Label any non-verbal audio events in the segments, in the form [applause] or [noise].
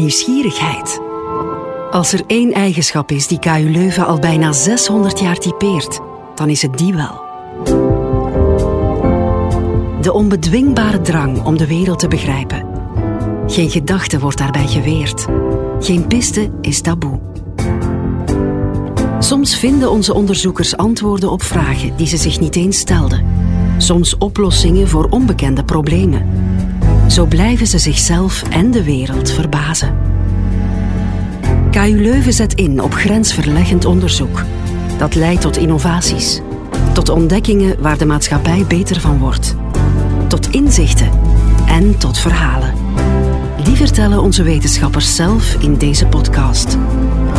nieuwsgierigheid. Als er één eigenschap is die KU Leuven al bijna 600 jaar typeert, dan is het die wel. De onbedwingbare drang om de wereld te begrijpen. Geen gedachte wordt daarbij geweerd. Geen piste is taboe. Soms vinden onze onderzoekers antwoorden op vragen die ze zich niet eens stelden. Soms oplossingen voor onbekende problemen. Zo blijven ze zichzelf en de wereld verbazen. KU Leuven zet in op grensverleggend onderzoek. Dat leidt tot innovaties, tot ontdekkingen waar de maatschappij beter van wordt, tot inzichten en tot verhalen. Die vertellen onze wetenschappers zelf in deze podcast.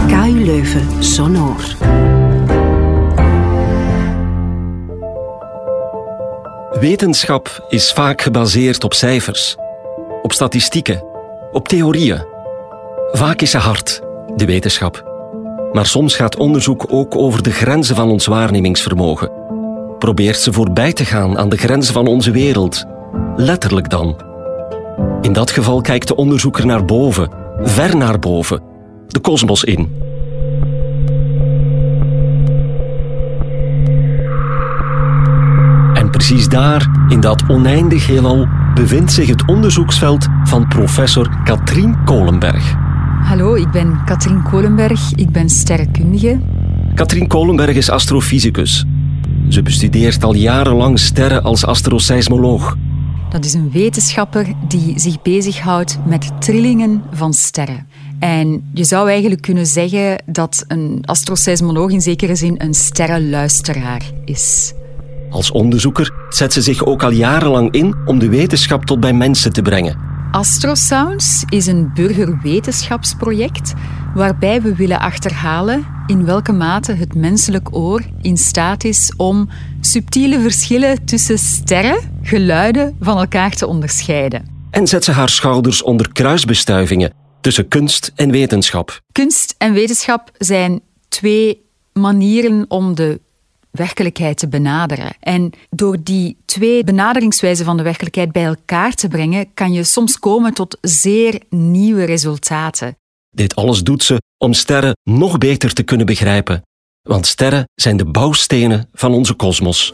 KU Leuven Sonor. Wetenschap is vaak gebaseerd op cijfers, op statistieken, op theorieën. Vaak is ze hard, de wetenschap. Maar soms gaat onderzoek ook over de grenzen van ons waarnemingsvermogen. Probeert ze voorbij te gaan aan de grenzen van onze wereld. Letterlijk dan. In dat geval kijkt de onderzoeker naar boven, ver naar boven, de kosmos in. Precies daar, in dat oneindig heelal, bevindt zich het onderzoeksveld van professor Katrien Kolenberg. Hallo, ik ben Katrien Kolenberg, ik ben sterrenkundige. Katrien Kolenberg is astrofysicus. Ze bestudeert al jarenlang sterren als astroseismoloog. Dat is een wetenschapper die zich bezighoudt met trillingen van sterren. En je zou eigenlijk kunnen zeggen dat een astroseismoloog in zekere zin een sterrenluisteraar is. Als onderzoeker zet ze zich ook al jarenlang in om de wetenschap tot bij mensen te brengen. Astrosounds is een burgerwetenschapsproject waarbij we willen achterhalen in welke mate het menselijk oor in staat is om subtiele verschillen tussen sterren, geluiden van elkaar te onderscheiden. En zet ze haar schouders onder kruisbestuivingen tussen kunst en wetenschap. Kunst en wetenschap zijn twee manieren om de werkelijkheid te benaderen. En door die twee benaderingswijzen van de werkelijkheid bij elkaar te brengen, kan je soms komen tot zeer nieuwe resultaten. Dit alles doet ze om sterren nog beter te kunnen begrijpen. Want sterren zijn de bouwstenen van onze kosmos.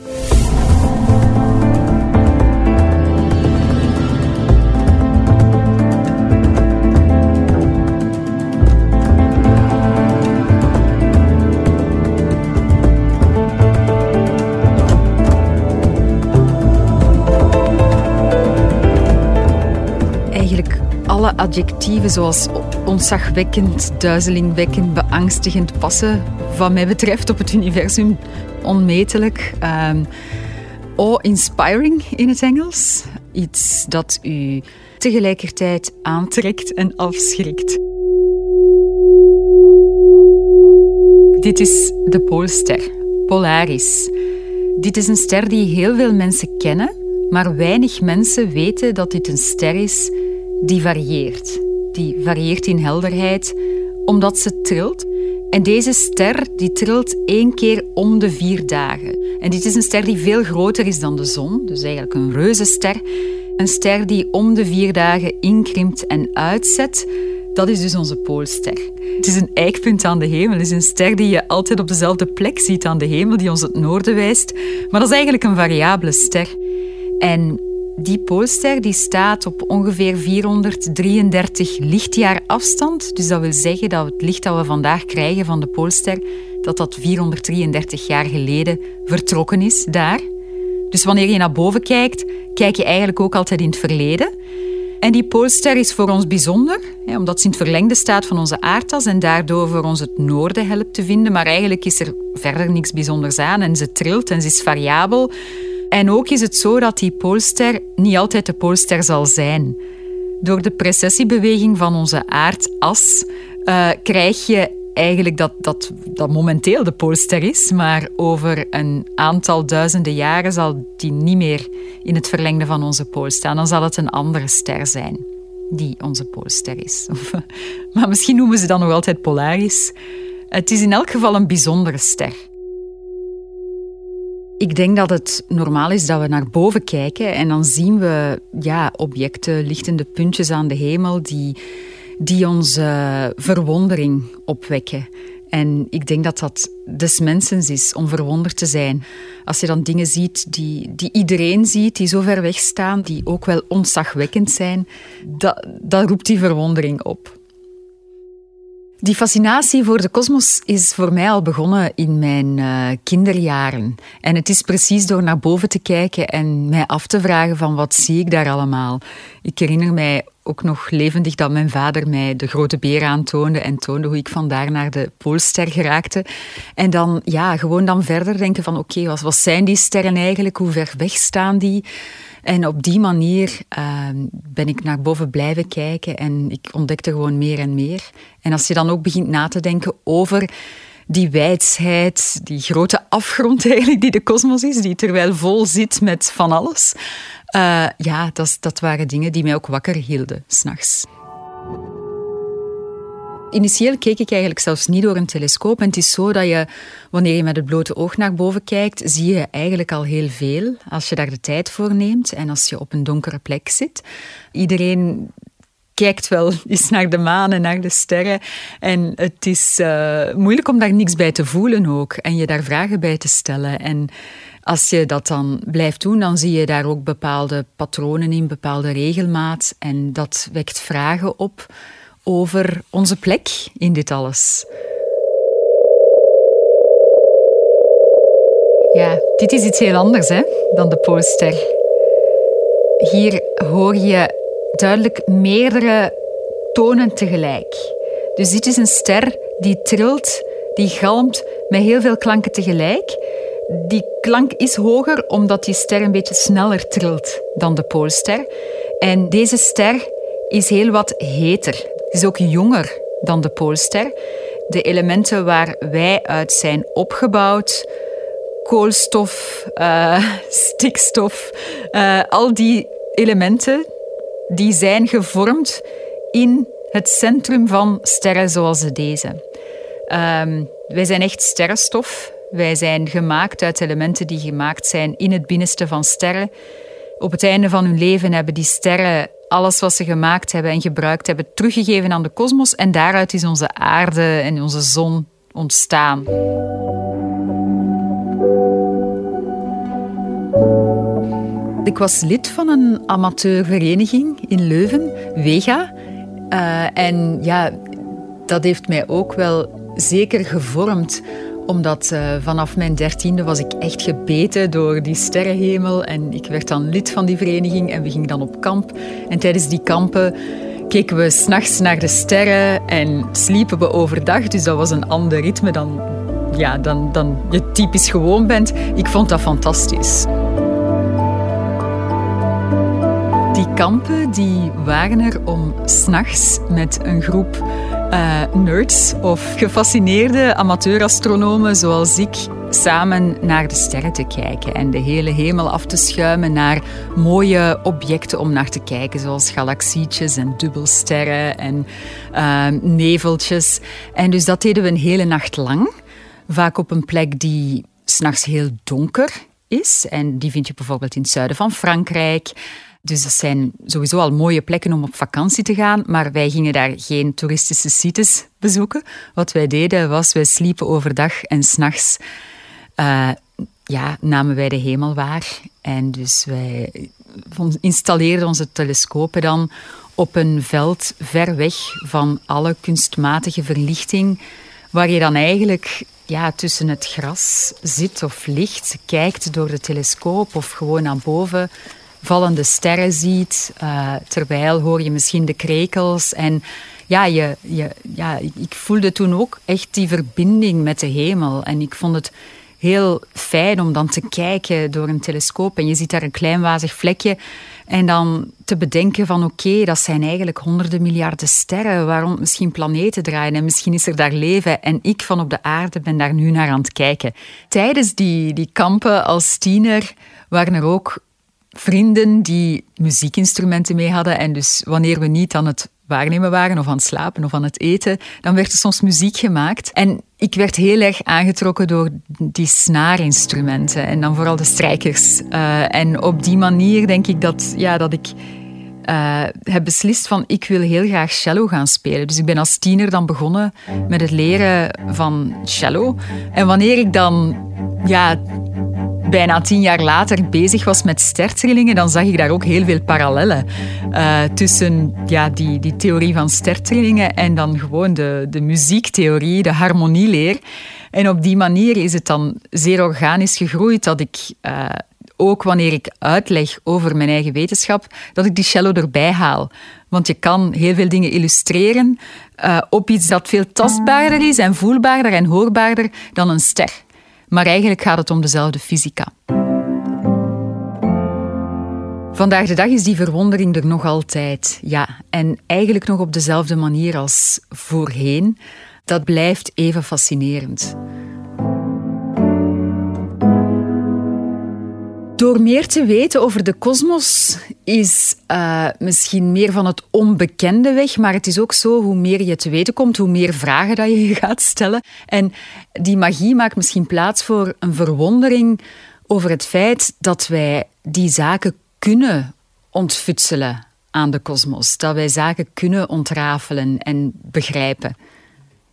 Adjectieven zoals ontzagwekkend, duizelingwekkend, beangstigend passen, wat mij betreft, op het universum onmetelijk. Um, awe-inspiring in het Engels. Iets dat u tegelijkertijd aantrekt en afschrikt. Dit is de Poolster, Polaris. Dit is een ster die heel veel mensen kennen, maar weinig mensen weten dat dit een ster is die varieert. Die varieert in helderheid omdat ze trilt. En deze ster die trilt één keer om de vier dagen. En dit is een ster die veel groter is dan de zon, dus eigenlijk een reuzenster. Een ster die om de vier dagen inkrimpt en uitzet. Dat is dus onze Poolster. Het is een eikpunt aan de hemel. Het is een ster die je altijd op dezelfde plek ziet aan de hemel, die ons het noorden wijst. Maar dat is eigenlijk een variabele ster. En die Poolster die staat op ongeveer 433 lichtjaar afstand. Dus dat wil zeggen dat het licht dat we vandaag krijgen van de Poolster, dat dat 433 jaar geleden vertrokken is daar. Dus wanneer je naar boven kijkt, kijk je eigenlijk ook altijd in het verleden. En die Poolster is voor ons bijzonder, omdat ze in het verlengde staat van onze aardas en daardoor voor ons het noorden helpt te vinden. Maar eigenlijk is er verder niks bijzonders aan en ze trilt en ze is variabel. En ook is het zo dat die poolster niet altijd de poolster zal zijn. Door de precessiebeweging van onze aardas uh, krijg je eigenlijk dat, dat dat momenteel de poolster is, maar over een aantal duizenden jaren zal die niet meer in het verlengde van onze pool staan. Dan zal het een andere ster zijn die onze poolster is. [laughs] maar misschien noemen ze dan nog altijd Polaris. Het is in elk geval een bijzondere ster. Ik denk dat het normaal is dat we naar boven kijken en dan zien we ja, objecten, lichtende puntjes aan de hemel die die onze verwondering opwekken. En ik denk dat dat des mensens is om verwonderd te zijn. Als je dan dingen ziet die, die iedereen ziet, die zo ver weg staan, die ook wel ontzagwekkend zijn, dat, dat roept die verwondering op. Die fascinatie voor de kosmos is voor mij al begonnen in mijn uh, kinderjaren. En het is precies door naar boven te kijken en mij af te vragen van wat zie ik daar allemaal. Ik herinner mij ook nog levendig dat mijn vader mij de grote beer aantoonde en toonde hoe ik vandaar naar de Poolster geraakte. En dan ja, gewoon dan verder denken van oké, wat zijn die sterren eigenlijk? Hoe ver weg staan die? En op die manier uh, ben ik naar boven blijven kijken en ik ontdekte gewoon meer en meer. En als je dan ook begint na te denken over die wijsheid, die grote afgrond [laughs] eigenlijk die de kosmos is, die terwijl vol zit met van alles. Uh, ja, dat, dat waren dingen die mij ook wakker hielden, s'nachts. Initieel keek ik eigenlijk zelfs niet door een telescoop. En het is zo dat je, wanneer je met het blote oog naar boven kijkt, zie je eigenlijk al heel veel als je daar de tijd voor neemt en als je op een donkere plek zit. Iedereen kijkt wel [laughs] eens naar de maan en naar de sterren. En het is uh, moeilijk om daar niks bij te voelen ook. En je daar vragen bij te stellen. En als je dat dan blijft doen, dan zie je daar ook bepaalde patronen in, bepaalde regelmaat. En dat wekt vragen op over onze plek in dit alles. Ja, dit is iets heel anders hè, dan de poster. Hier hoor je duidelijk meerdere tonen tegelijk. Dus dit is een ster die trilt, die galmt met heel veel klanken tegelijk. Die klank is hoger omdat die ster een beetje sneller trilt dan de Poolster. En deze ster is heel wat heter is ook jonger dan de Poolster. De elementen waar wij uit zijn opgebouwd, koolstof, uh, [laughs] stikstof, uh, al die elementen die zijn gevormd in het centrum van sterren zoals deze. Um, wij zijn echt sterrenstof. Wij zijn gemaakt uit elementen die gemaakt zijn in het binnenste van sterren. Op het einde van hun leven hebben die sterren alles wat ze gemaakt hebben en gebruikt hebben teruggegeven aan de kosmos. En daaruit is onze aarde en onze zon ontstaan. Ik was lid van een amateurvereniging in Leuven, Vega. Uh, en ja, dat heeft mij ook wel zeker gevormd omdat uh, vanaf mijn dertiende was ik echt gebeten door die sterrenhemel. En ik werd dan lid van die vereniging en we gingen dan op kamp. En tijdens die kampen keken we s'nachts naar de sterren en sliepen we overdag. Dus dat was een ander ritme dan, ja, dan, dan je typisch gewoon bent. Ik vond dat fantastisch. Die kampen die waren er om s'nachts met een groep uh, nerds of gefascineerde amateurastronomen zoals ik samen naar de sterren te kijken en de hele hemel af te schuimen naar mooie objecten om naar te kijken, zoals galaxietjes en dubbelsterren en uh, neveltjes. En dus dat deden we een hele nacht lang, vaak op een plek die s'nachts heel donker is. En die vind je bijvoorbeeld in het zuiden van Frankrijk. Dus dat zijn sowieso al mooie plekken om op vakantie te gaan, maar wij gingen daar geen toeristische sites bezoeken. Wat wij deden was, wij sliepen overdag en s'nachts uh, ja, namen wij de hemel waar. En dus wij installeerden onze telescopen dan op een veld ver weg van alle kunstmatige verlichting, waar je dan eigenlijk ja, tussen het gras zit of ligt, kijkt door de telescoop of gewoon naar boven vallende sterren ziet. Uh, terwijl hoor je misschien de krekels. En ja, je, je, ja, ik voelde toen ook echt die verbinding met de hemel. En ik vond het heel fijn om dan te kijken door een telescoop. En je ziet daar een klein wazig vlekje. En dan te bedenken van oké, dat zijn eigenlijk honderden miljarden sterren. Waarom misschien planeten draaien en misschien is er daar leven. En ik van op de aarde ben daar nu naar aan het kijken. Tijdens die, die kampen als tiener waren er ook vrienden die muziekinstrumenten mee hadden. En dus wanneer we niet aan het waarnemen waren of aan het slapen of aan het eten, dan werd er soms muziek gemaakt. En ik werd heel erg aangetrokken door die snaarinstrumenten en dan vooral de strijkers. Uh, en op die manier denk ik dat, ja, dat ik uh, heb beslist van ik wil heel graag cello gaan spelen. Dus ik ben als tiener dan begonnen met het leren van cello. En wanneer ik dan ja, bijna tien jaar later bezig was met stertrillingen, dan zag ik daar ook heel veel parallellen uh, tussen ja, die, die theorie van stertrillingen en dan gewoon de, de muziektheorie, de harmonieleer. En op die manier is het dan zeer organisch gegroeid dat ik uh, ook wanneer ik uitleg over mijn eigen wetenschap, dat ik die cello erbij haal. Want je kan heel veel dingen illustreren uh, op iets dat veel tastbaarder is en voelbaarder en hoorbaarder dan een ster. Maar eigenlijk gaat het om dezelfde fysica. Vandaag de dag is die verwondering er nog altijd. Ja, en eigenlijk nog op dezelfde manier als voorheen. Dat blijft even fascinerend. Door meer te weten over de kosmos is uh, misschien meer van het onbekende weg, maar het is ook zo, hoe meer je te weten komt, hoe meer vragen dat je [laughs] gaat stellen. En die magie maakt misschien plaats voor een verwondering over het feit dat wij die zaken kunnen ontfutselen aan de kosmos. Dat wij zaken kunnen ontrafelen en begrijpen.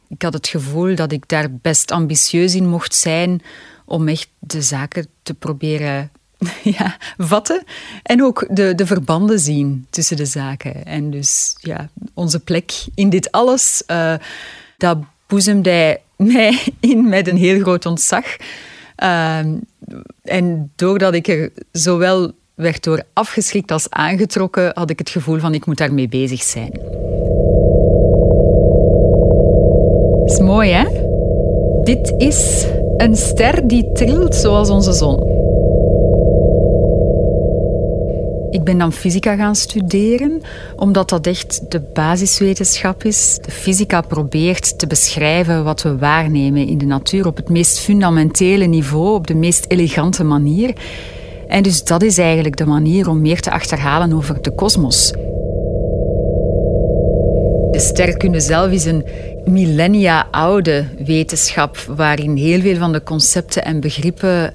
Ik had het gevoel dat ik daar best ambitieus in mocht zijn om echt de zaken te proberen [laughs] ja, vatten en ook de, de verbanden zien tussen de zaken. En dus ja, onze plek in dit alles, uh, dat boezemde mij [laughs] in met een heel groot ontzag. Uh, en doordat ik er zowel werd door afgeschrikt als aangetrokken, had ik het gevoel van ik moet daarmee bezig zijn. Dat is mooi, hè? Dit is een ster die trilt zoals onze zon. Ik ben dan fysica gaan studeren, omdat dat echt de basiswetenschap is. De fysica probeert te beschrijven wat we waarnemen in de natuur op het meest fundamentele niveau, op de meest elegante manier. En dus dat is eigenlijk de manier om meer te achterhalen over de kosmos. De sterrenkunde zelf is een millennia oude wetenschap waarin heel veel van de concepten en begrippen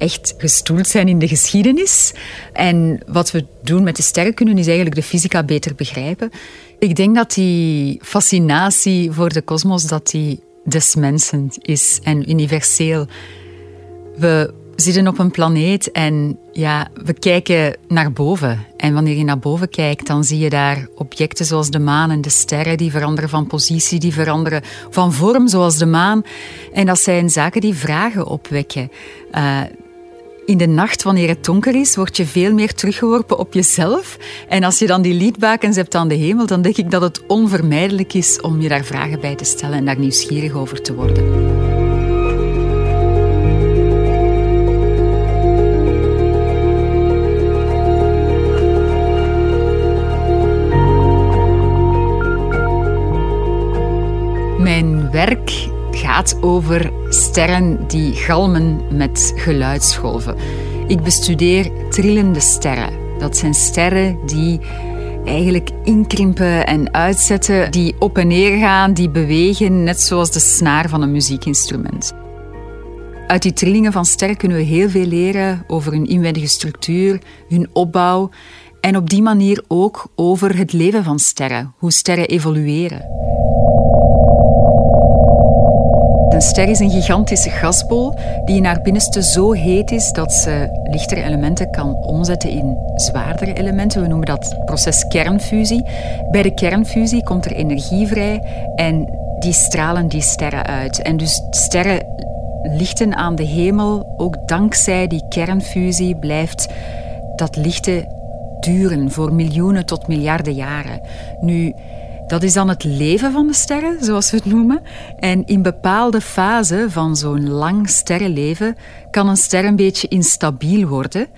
echt gestoeld zijn in de geschiedenis. En wat we doen met de sterrenkunde is eigenlijk de fysica beter begrijpen. Ik denk dat die fascinatie voor de kosmos dat die des mensen is en universeel. We zitten op een planeet en ja, we kijken naar boven. En wanneer je naar boven kijkt, dan zie je daar objecten zoals de maan en de sterren die veranderen van positie, die veranderen van vorm zoals de maan. En dat zijn zaken die vragen opwekken. Uh, in de nacht, wanneer het donker is, word je veel meer teruggeworpen op jezelf. En als je dan die liedbakens hebt aan de hemel, dan denk ik dat het onvermijdelijk is om je daar vragen bij te stellen en daar nieuwsgierig over te worden. Mijn werk gaat over sterren die galmen met geluidsgolven. Ik bestudeer trillende sterren. Dat zijn sterren die eigenlijk inkrimpen en uitzetten, die op en neer gaan, die bewegen, net zoals de snaar van een muziekinstrument. Uit die trillingen van sterren kunnen we heel veel leren over hun inwendige structuur, hun opbouw en op die manier ook over het leven van sterren, hoe sterren evolueren. Een ster is een gigantische gasbol die in haar binnenste zo heet is dat ze lichtere elementen kan omzetten in zwaardere elementen. We noemen dat proces kernfusie. Bij de kernfusie komt er energie vrij en die stralen die sterren uit. En dus sterren lichten aan de hemel, ook dankzij die kernfusie blijft dat lichten duren voor miljoenen tot miljarden jaren. Nu, dat is dan het leven van de sterren, zoals we het noemen. En in bepaalde fasen van zo'n lang sterrenleven kan een ster een beetje instabiel worden.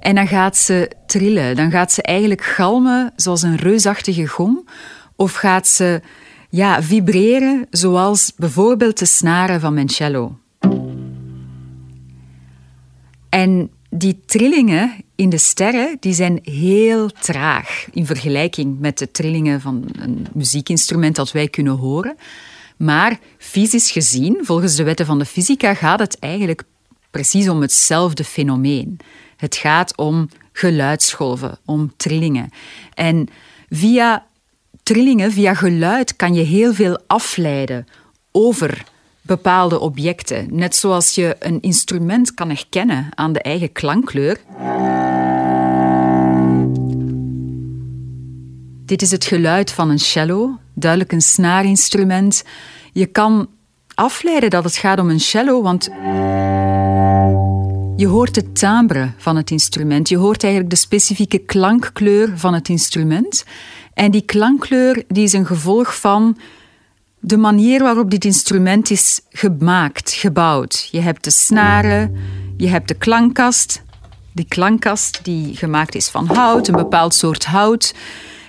En dan gaat ze trillen. Dan gaat ze eigenlijk galmen zoals een reusachtige gom. Of gaat ze ja, vibreren zoals bijvoorbeeld de snaren van mijn cello. En die trillingen in de sterren die zijn heel traag in vergelijking met de trillingen van een muziekinstrument dat wij kunnen horen. Maar fysisch gezien, volgens de wetten van de fysica, gaat het eigenlijk precies om hetzelfde fenomeen. Het gaat om geluidsgolven, om trillingen. En via trillingen, via geluid, kan je heel veel afleiden over bepaalde objecten. Net zoals je een instrument kan herkennen aan de eigen klankkleur. Dit is het geluid van een cello, duidelijk een snaarinstrument. Je kan afleiden dat het gaat om een cello, want je hoort het timbre van het instrument. Je hoort eigenlijk de specifieke klankkleur van het instrument. En die klankkleur die is een gevolg van de manier waarop dit instrument is gemaakt, gebouwd. Je hebt de snaren, je hebt de klankkast. Die klankkast die gemaakt is van hout, een bepaald soort hout.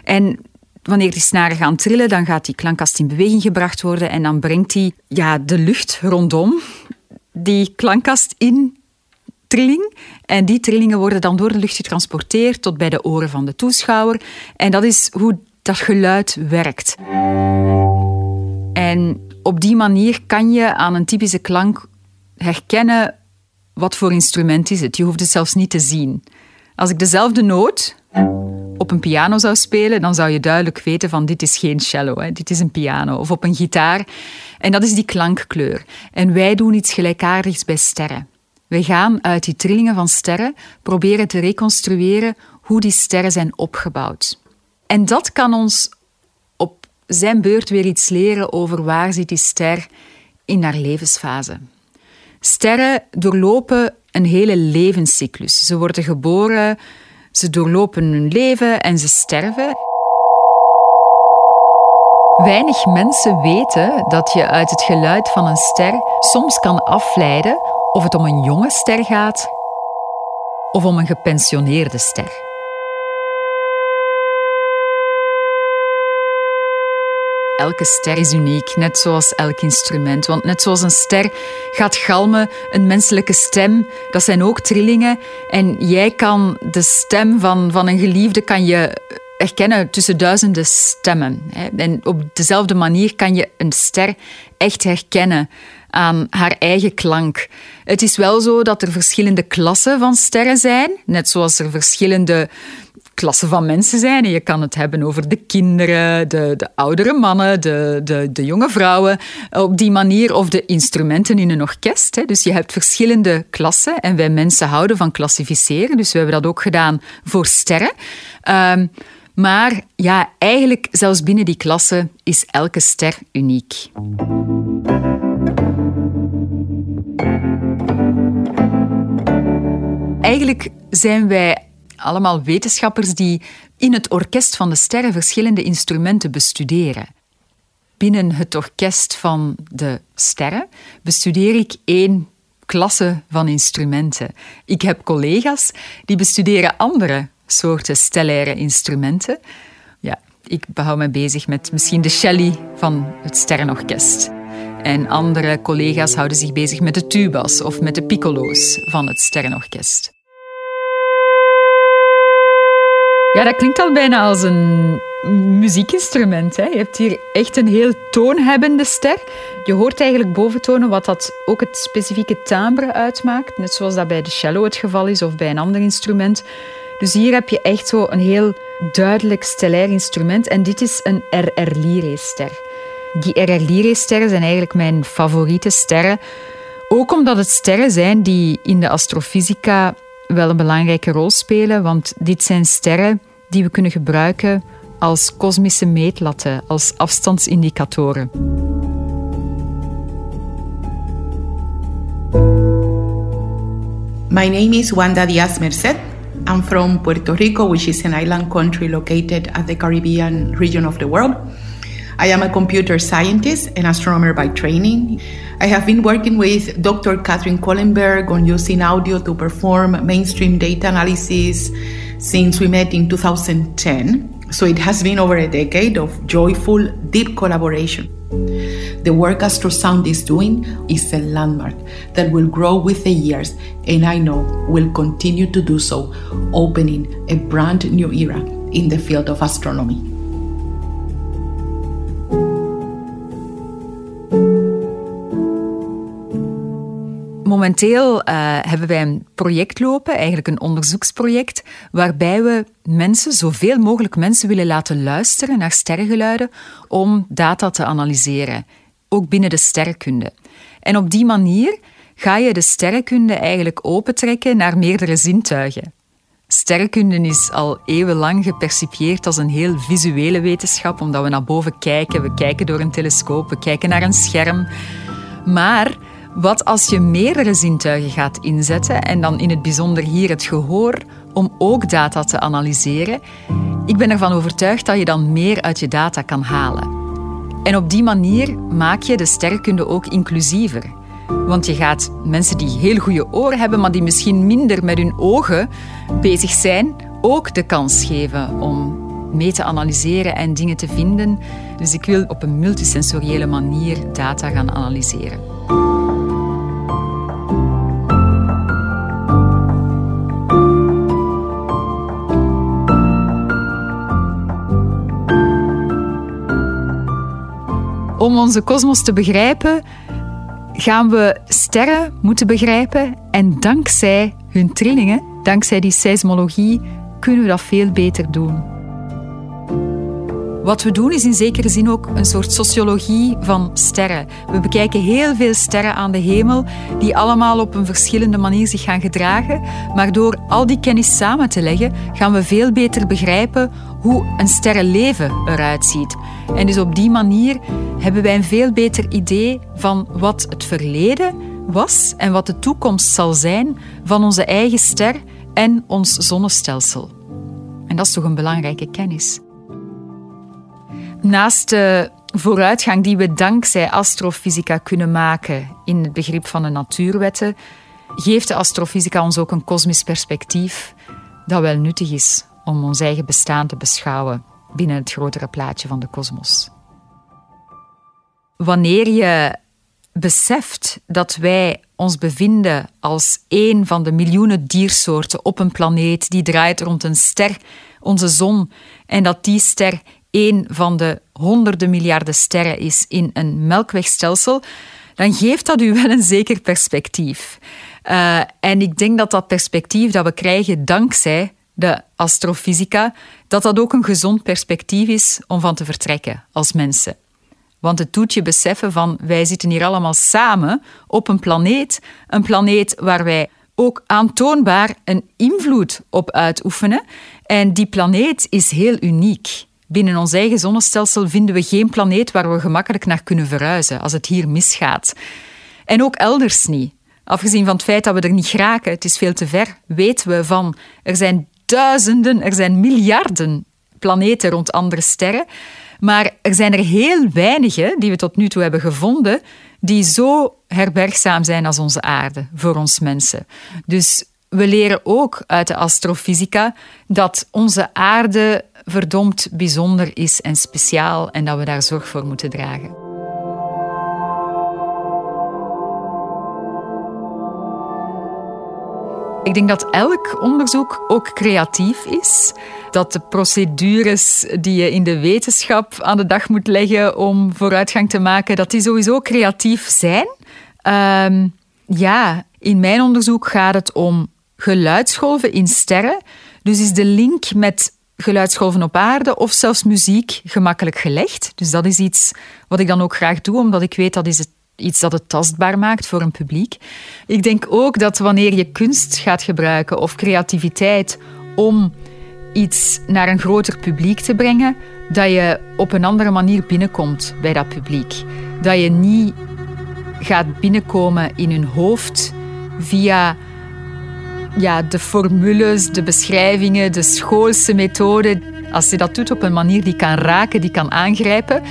En wanneer die snaren gaan trillen, dan gaat die klankkast in beweging gebracht worden en dan brengt die ja, de lucht rondom die klankkast in trilling. En die trillingen worden dan door de lucht getransporteerd tot bij de oren van de toeschouwer. En dat is hoe dat geluid werkt. En op die manier kan je aan een typische klank herkennen wat voor instrument is het. Je hoeft het zelfs niet te zien. Als ik dezelfde noot op een piano zou spelen, dan zou je duidelijk weten van dit is geen cello, hè, dit is een piano. Of op een gitaar. En dat is die klankkleur. En wij doen iets gelijkaardigs bij sterren. We gaan uit die trillingen van sterren proberen te reconstrueren hoe die sterren zijn opgebouwd. En dat kan ons op zijn beurt weer iets leren over waar zit die ster in haar levensfase. Sterren doorlopen een hele levenscyclus. Ze worden geboren, ze doorlopen hun leven en ze sterven. Weinig mensen weten dat je uit het geluid van een ster soms kan afleiden of het om een jonge ster gaat of om een gepensioneerde ster. Elke ster is uniek, net zoals elk instrument. Want net zoals een ster gaat galmen, een menselijke stem, dat zijn ook trillingen. En jij kan de stem van, van een geliefde kan je herkennen tussen duizenden stemmen. En op dezelfde manier kan je een ster echt herkennen aan haar eigen klank. Het is wel zo dat er verschillende klassen van sterren zijn, net zoals er verschillende klassen van mensen zijn. En je kan het hebben over de kinderen, de, de oudere mannen, de, de, de jonge vrouwen. Op die manier, of de instrumenten in een orkest. Hè. Dus je hebt verschillende klassen. En wij mensen houden van klassificeren. Dus we hebben dat ook gedaan voor sterren. Um, maar ja, eigenlijk zelfs binnen die klasse is elke ster uniek. Eigenlijk zijn wij allemaal wetenschappers die in het orkest van de sterren verschillende instrumenten bestuderen. Binnen het orkest van de sterren bestudeer ik één klasse van instrumenten. Ik heb collega's die bestuderen andere soorten stellaire instrumenten. Ja, ik hou me bezig met misschien de celli van het sterrenorkest. En andere collega's houden zich bezig met de tubas of met de piccolo's van het sterrenorkest. Ja, dat klinkt al bijna als een muziekinstrument. Hè. Je hebt hier echt een heel toonhebbende ster. Je hoort eigenlijk boventonen wat dat ook het specifieke timbre uitmaakt. Net zoals dat bij de cello het geval is of bij een ander instrument. Dus hier heb je echt zo een heel duidelijk stellair instrument. En dit is een RR Lyrae-ster. Die RR Lyrae-sterren zijn eigenlijk mijn favoriete sterren. Ook omdat het sterren zijn die in de astrofysica wel een belangrijke rol spelen, want dit zijn sterren die we kunnen gebruiken als kosmische meetlatten, als afstandsindicatoren. My name is Wanda Diaz Merced. I'm from Puerto Rico, which is an island country located at the Caribbean region of the world. I am a computer scientist and astronomer by training. I have been working with Dr. Catherine Kohlenberg on using audio to perform mainstream data analysis since we met in 2010. So it has been over a decade of joyful, deep collaboration. The work Astrosound is doing is a landmark that will grow with the years and I know will continue to do so, opening a brand new era in the field of astronomy. Momenteel uh, hebben wij een project lopen, eigenlijk een onderzoeksproject, waarbij we mensen, zoveel mogelijk mensen willen laten luisteren naar sterrengeluiden om data te analyseren, ook binnen de sterrenkunde. En op die manier ga je de sterrenkunde eigenlijk opentrekken naar meerdere zintuigen. Sterrenkunde is al eeuwenlang gepercipieerd als een heel visuele wetenschap, omdat we naar boven kijken, we kijken door een telescoop, we kijken naar een scherm. Maar wat als je meerdere zintuigen gaat inzetten, en dan in het bijzonder hier het gehoor, om ook data te analyseren? Ik ben ervan overtuigd dat je dan meer uit je data kan halen. En op die manier maak je de sterrenkunde ook inclusiever. Want je gaat mensen die heel goede oren hebben, maar die misschien minder met hun ogen bezig zijn, ook de kans geven om mee te analyseren en dingen te vinden. Dus ik wil op een multisensoriële manier data gaan analyseren. Om onze kosmos te begrijpen, gaan we sterren moeten begrijpen. En dankzij hun trillingen, dankzij die seismologie, kunnen we dat veel beter doen. Wat we doen is in zekere zin ook een soort sociologie van sterren. We bekijken heel veel sterren aan de hemel die allemaal op een verschillende manier zich gaan gedragen. Maar door al die kennis samen te leggen, gaan we veel beter begrijpen hoe een sterrenleven eruit ziet. En dus op die manier hebben wij een veel beter idee van wat het verleden was en wat de toekomst zal zijn van onze eigen ster en ons zonnestelsel. En dat is toch een belangrijke kennis. Naast de vooruitgang die we dankzij astrofysica kunnen maken in het begrip van de natuurwetten, geeft de astrofysica ons ook een kosmisch perspectief dat wel nuttig is om ons eigen bestaan te beschouwen binnen het grotere plaatje van de kosmos. Wanneer je beseft dat wij ons bevinden als één van de miljoenen diersoorten op een planeet die draait rond een ster, onze zon, en dat die ster één van de honderden miljarden sterren is in een melkwegstelsel, dan geeft dat u wel een zeker perspectief. Uh, en ik denk dat dat perspectief dat we krijgen dankzij de astrofysica, dat dat ook een gezond perspectief is om van te vertrekken als mensen. Want het doet je beseffen van wij zitten hier allemaal samen op een planeet, een planeet waar wij ook aantoonbaar een invloed op uitoefenen. En die planeet is heel uniek. Binnen ons eigen zonnestelsel vinden we geen planeet waar we gemakkelijk naar kunnen verhuizen als het hier misgaat. En ook elders niet. Afgezien van het feit dat we er niet geraken, het is veel te ver, weten we van er zijn duizenden, er zijn miljarden planeten rond andere sterren. Maar er zijn er heel weinige die we tot nu toe hebben gevonden die zo herbergzaam zijn als onze aarde voor ons mensen. Dus we leren ook uit de astrofysica dat onze aarde verdomd bijzonder is en speciaal en dat we daar zorg voor moeten dragen. Ik denk dat elk onderzoek ook creatief is. Dat de procedures die je in de wetenschap aan de dag moet leggen om vooruitgang te maken, dat die sowieso creatief zijn. Uh, ja, in mijn onderzoek gaat het om geluidsgolven in sterren. Dus is de link met geluidsgolven op aarde of zelfs muziek gemakkelijk gelegd. Dus dat is iets wat ik dan ook graag doe, omdat ik weet dat is het iets dat het tastbaar maakt voor een publiek. Ik denk ook dat wanneer je kunst gaat gebruiken of creativiteit om iets naar een groter publiek te brengen, dat je op een andere manier binnenkomt bij dat publiek. Dat je niet gaat binnenkomen in hun hoofd via ja, de formules, de beschrijvingen, de schoolse methoden. Als je dat doet op een manier die kan raken, die kan aangrijpen,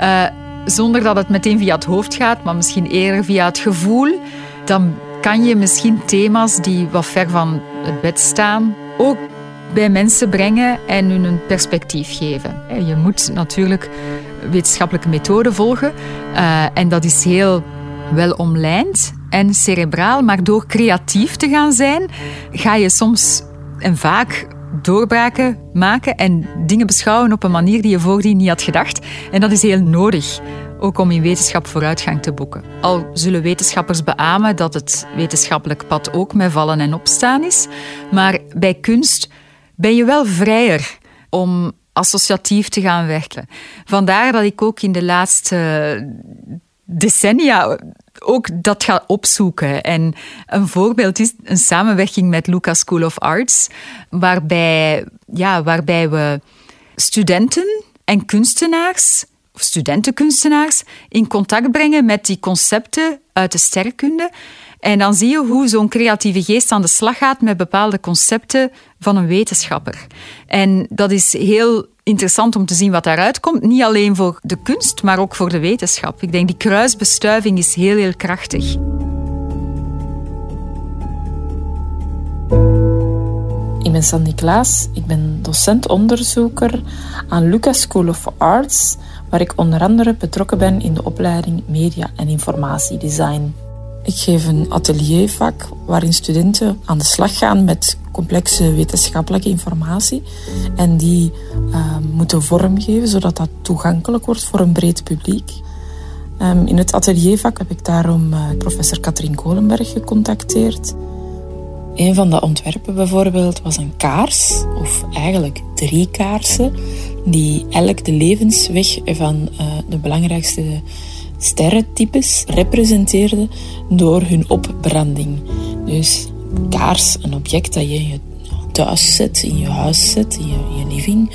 uh, zonder dat het meteen via het hoofd gaat, maar misschien eerder via het gevoel, dan kan je misschien thema's die wat ver van het bed staan ook bij mensen brengen en hun een perspectief geven. Je moet natuurlijk wetenschappelijke methoden volgen uh, en dat is heel wel omlijnd en cerebraal, maar door creatief te gaan zijn, ga je soms en vaak doorbraken maken en dingen beschouwen op een manier die je voordien niet had gedacht. En dat is heel nodig ook om in wetenschap vooruitgang te boeken. Al zullen wetenschappers beamen dat het wetenschappelijk pad ook met vallen en opstaan is, maar bij kunst ben je wel vrijer om associatief te gaan werken. Vandaar dat ik ook in de laatste decennia ook dat ga opzoeken. En een voorbeeld is een samenwerking met Lucas School of Arts, waarbij, ja, waarbij we studenten en kunstenaars, of studentenkunstenaars, in contact brengen met die concepten uit de sterrenkunde. En dan zie je hoe zo'n creatieve geest aan de slag gaat met bepaalde concepten van een wetenschapper. En dat is heel interessant om te zien wat daaruit komt. Niet alleen voor de kunst, maar ook voor de wetenschap. Ik denk die kruisbestuiving is heel, heel krachtig. Ik ben Sandy Klaas, ik ben docent-onderzoeker aan Lucas School of Arts, waar ik onder andere betrokken ben in de opleiding Media en Informatiedesign. Ik geef een ateliervak waarin studenten aan de slag gaan met complexe wetenschappelijke informatie en die uh, moeten vormgeven zodat dat toegankelijk wordt voor een breed publiek. Um, in het ateliervak heb ik daarom uh, professor Katrien Kolenberg gecontacteerd. Een van de ontwerpen bijvoorbeeld was een kaars, of eigenlijk drie kaarsen, die elk de levensweg van uh, de belangrijkste sterrentypes representeerden door hun opbranding. Dus kaars, een object dat je in je thuis zet, in je huis zet, in je, je living,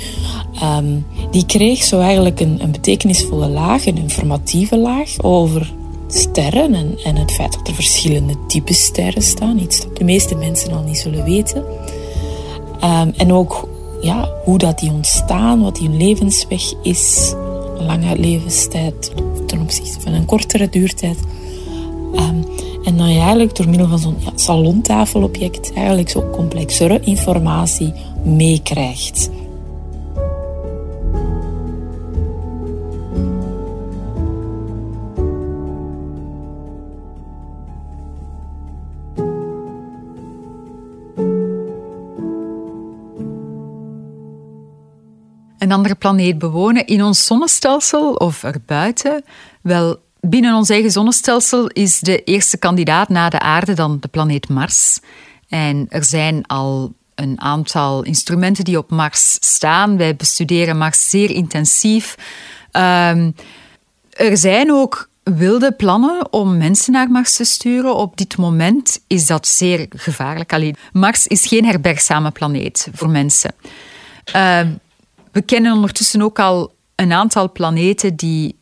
um, die kreeg zo eigenlijk een, een betekenisvolle laag, een informatieve laag over sterren en, het feit dat er verschillende types sterren staan, iets dat de meeste mensen al niet zullen weten. Um, en ook ja, hoe dat die ontstaan, wat die levensweg is, lange levenstijd ten opzichte van een kortere duurtijd. Um, en dan eigenlijk door middel van zo'n salontafelobject eigenlijk zo complexere informatie meekrijgt. Een andere planeet bewonen in ons zonnestelsel of erbuiten? Wel, binnen ons eigen zonnestelsel is de eerste kandidaat na de aarde dan de planeet Mars. En er zijn al een aantal instrumenten die op Mars staan. Wij bestuderen Mars zeer intensief. Um, er zijn ook wilde plannen om mensen naar Mars te sturen. Op dit moment is dat zeer gevaarlijk. Alleen, Mars is geen herbergzame planeet voor mensen. Uh, we kennen ondertussen ook al een aantal planeten die,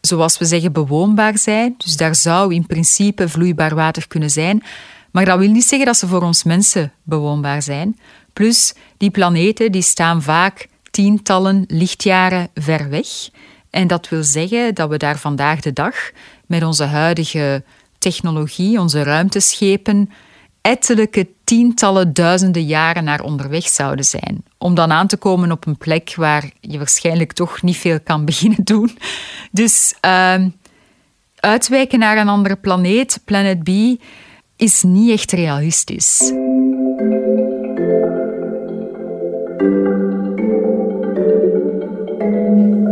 zoals we zeggen, bewoonbaar zijn. Dus daar zou in principe vloeibaar water kunnen zijn. Maar dat wil niet zeggen dat ze voor ons mensen bewoonbaar zijn. Plus, die planeten die staan vaak tientallen lichtjaren ver weg. En dat wil zeggen dat we daar vandaag de dag met onze huidige technologie, onze ruimteschepen, ettelijke tientallen duizenden jaren naar onderweg zouden zijn. Om dan aan te komen op een plek waar je waarschijnlijk toch niet veel kan [laughs] beginnen doen. Dus uh, uitwijken naar een andere planeet, Planet B, is niet echt realistisch.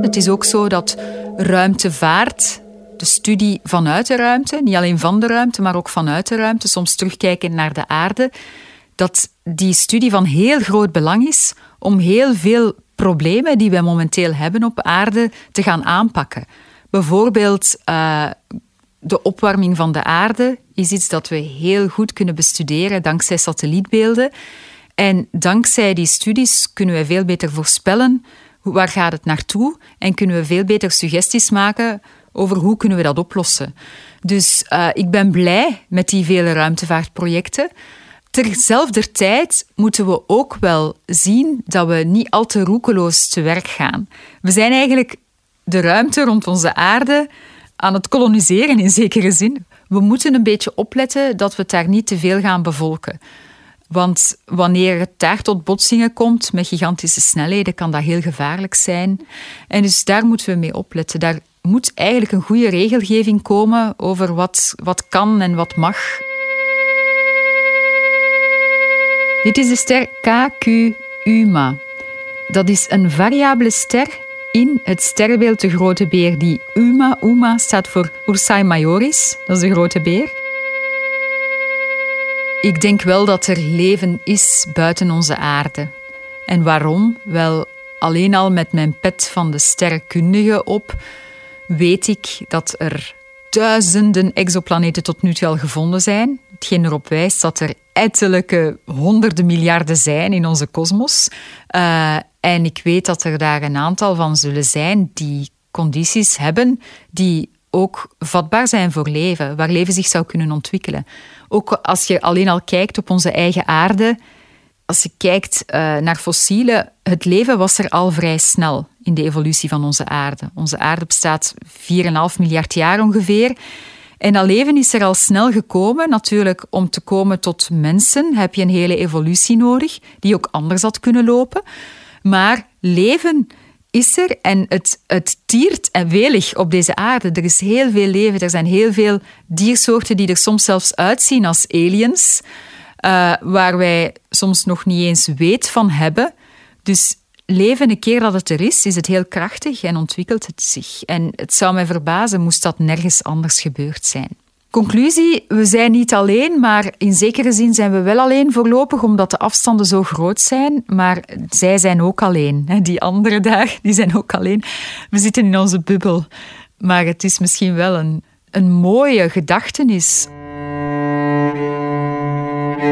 Het is ook zo dat ruimtevaart de studie vanuit de ruimte, niet alleen van de ruimte, maar ook vanuit de ruimte, soms terugkijken naar de aarde, dat die studie van heel groot belang is om heel veel problemen die we momenteel hebben op aarde te gaan aanpakken. Bijvoorbeeld uh, de opwarming van de aarde is iets dat we heel goed kunnen bestuderen dankzij satellietbeelden. En dankzij die studies kunnen we veel beter voorspellen waar gaat het naartoe en kunnen we veel beter suggesties maken over hoe kunnen we dat oplossen. Dus uh, ik ben blij met die vele ruimtevaartprojecten. Terzelfde tijd moeten we ook wel zien dat we niet al te roekeloos te werk gaan. We zijn eigenlijk de ruimte rond onze aarde aan het koloniseren in zekere zin. We moeten een beetje opletten dat we het daar niet te veel gaan bevolken. Want wanneer het daar tot botsingen komt met gigantische snelheden, kan dat heel gevaarlijk zijn. En dus daar moeten we mee opletten. Daar moet eigenlijk een goede regelgeving komen over wat, wat kan en wat mag. Dit is de ster KQ Uma. Dat is een variabele ster in het sterrenbeeld de grote beer die Uma. Uma staat voor Ursae majoris, dat is de grote beer. Ik denk wel dat er leven is buiten onze aarde. En waarom? Wel, alleen al met mijn pet van de sterrenkundige op, weet ik dat er duizenden exoplaneten tot nu toe al gevonden zijn. Hetgeen erop wijst dat er ettelijke honderden miljarden zijn in onze kosmos. Uh, en ik weet dat er daar een aantal van zullen zijn die condities hebben die ook vatbaar zijn voor leven, waar leven zich zou kunnen ontwikkelen. Ook als je alleen al kijkt op onze eigen aarde, als je kijkt uh, naar fossielen, het leven was er al vrij snel in de evolutie van onze aarde. Onze aarde bestaat 4,5 miljard jaar ongeveer. En dat leven is er al snel gekomen. Natuurlijk, om te komen tot mensen heb je een hele evolutie nodig, die ook anders had kunnen lopen. Maar leven is er en het, het tiert en welig op deze aarde. Er is heel veel leven. Er zijn heel veel diersoorten die er soms zelfs uitzien als aliens, uh, waar wij soms nog niet eens weet van hebben. Dus leven, een keer dat het er is, is het heel krachtig en ontwikkelt het zich. En het zou mij verbazen moest dat nergens anders gebeurd zijn. Conclusie, we zijn niet alleen, maar in zekere zin zijn we wel alleen voorlopig, omdat de afstanden zo groot zijn. Maar zij zijn ook alleen. Die anderen daar, die zijn ook alleen. We zitten in onze bubbel. Maar het is misschien wel een, een mooie gedachtenis ik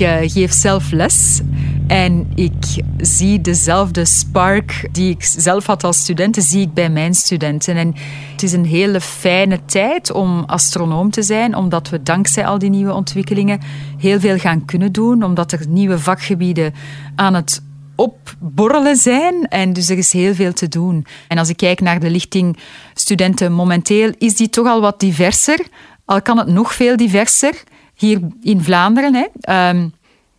uh, geef zelf les en ik zie dezelfde spark die ik zelf had als student, zie ik bij mijn studenten. En het is een hele fijne tijd om astronoom te zijn, omdat we dankzij al die nieuwe ontwikkelingen heel veel gaan kunnen doen, omdat er nieuwe vakgebieden aan het opborrelen zijn. En dus er is heel veel te doen. En als ik kijk naar de lichting studenten momenteel, is die toch al wat diverser. Al kan het nog veel diverser hier in Vlaanderen. Hè. Um,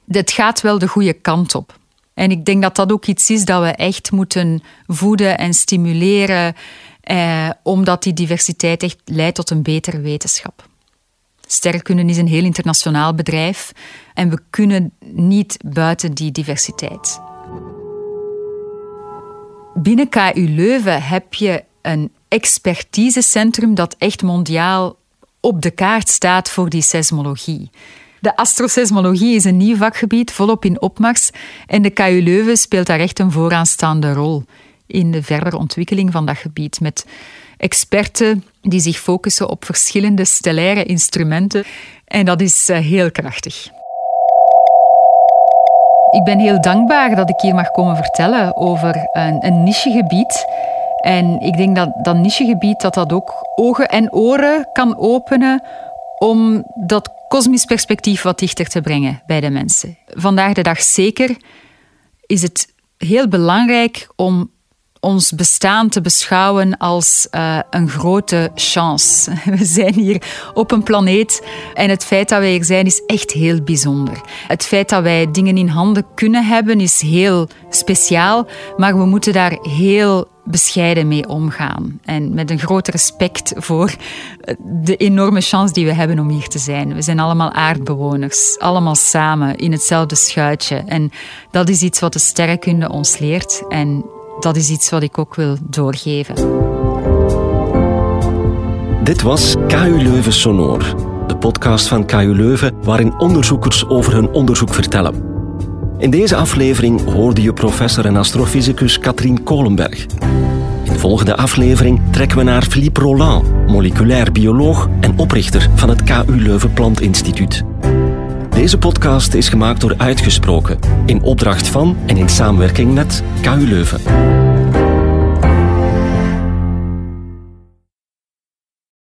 het gaat wel de goede kant op. En ik denk dat dat ook iets is dat we echt moeten voeden en stimuleren, eh, omdat die diversiteit echt leidt tot een betere wetenschap. Sterrenkunde is een heel internationaal bedrijf en we kunnen niet buiten die diversiteit. Binnen KU Leuven heb je een expertisecentrum dat echt mondiaal op de kaart staat voor die seismologie. De astroseismologie is een nieuw vakgebied, volop in opmars. En de KU Leuven speelt daar echt een vooraanstaande rol in de verdere ontwikkeling van dat gebied. Met experten die zich focussen op verschillende stellaire instrumenten. En dat is eh, heel krachtig. Ik ben heel dankbaar dat ik hier mag komen vertellen over een, een nichegebied. En ik denk dat dat nichegebied dat dat ook ogen en oren kan openen om dat kosmisch perspectief wat dichter te brengen bij de mensen. Vandaag de dag zeker is het heel belangrijk om ons bestaan te beschouwen als uh, een grote chance. [laughs] We zijn hier op een planeet en het feit dat wij hier zijn is echt heel bijzonder. Het feit dat wij dingen in handen kunnen hebben is heel speciaal, maar we moeten daar heel bescheiden mee omgaan. En met een groot respect voor de enorme chance die we hebben om hier te zijn. We zijn allemaal aardbewoners, allemaal samen in hetzelfde schuitje. En dat is iets wat de sterrenkunde ons leert. En dat is iets wat ik ook wil doorgeven. Dit was KU Leuven Sonor, de podcast van KU Leuven waarin onderzoekers over hun onderzoek vertellen. In deze aflevering hoorde je professor en astrofysicus Katrien Kolenberg. In de volgende aflevering trekken we naar Philippe Roland, moleculair bioloog en oprichter van het KU Leuven Plantinstituut. Deze podcast is gemaakt door Uitgesproken, in opdracht van en in samenwerking met KU Leuven.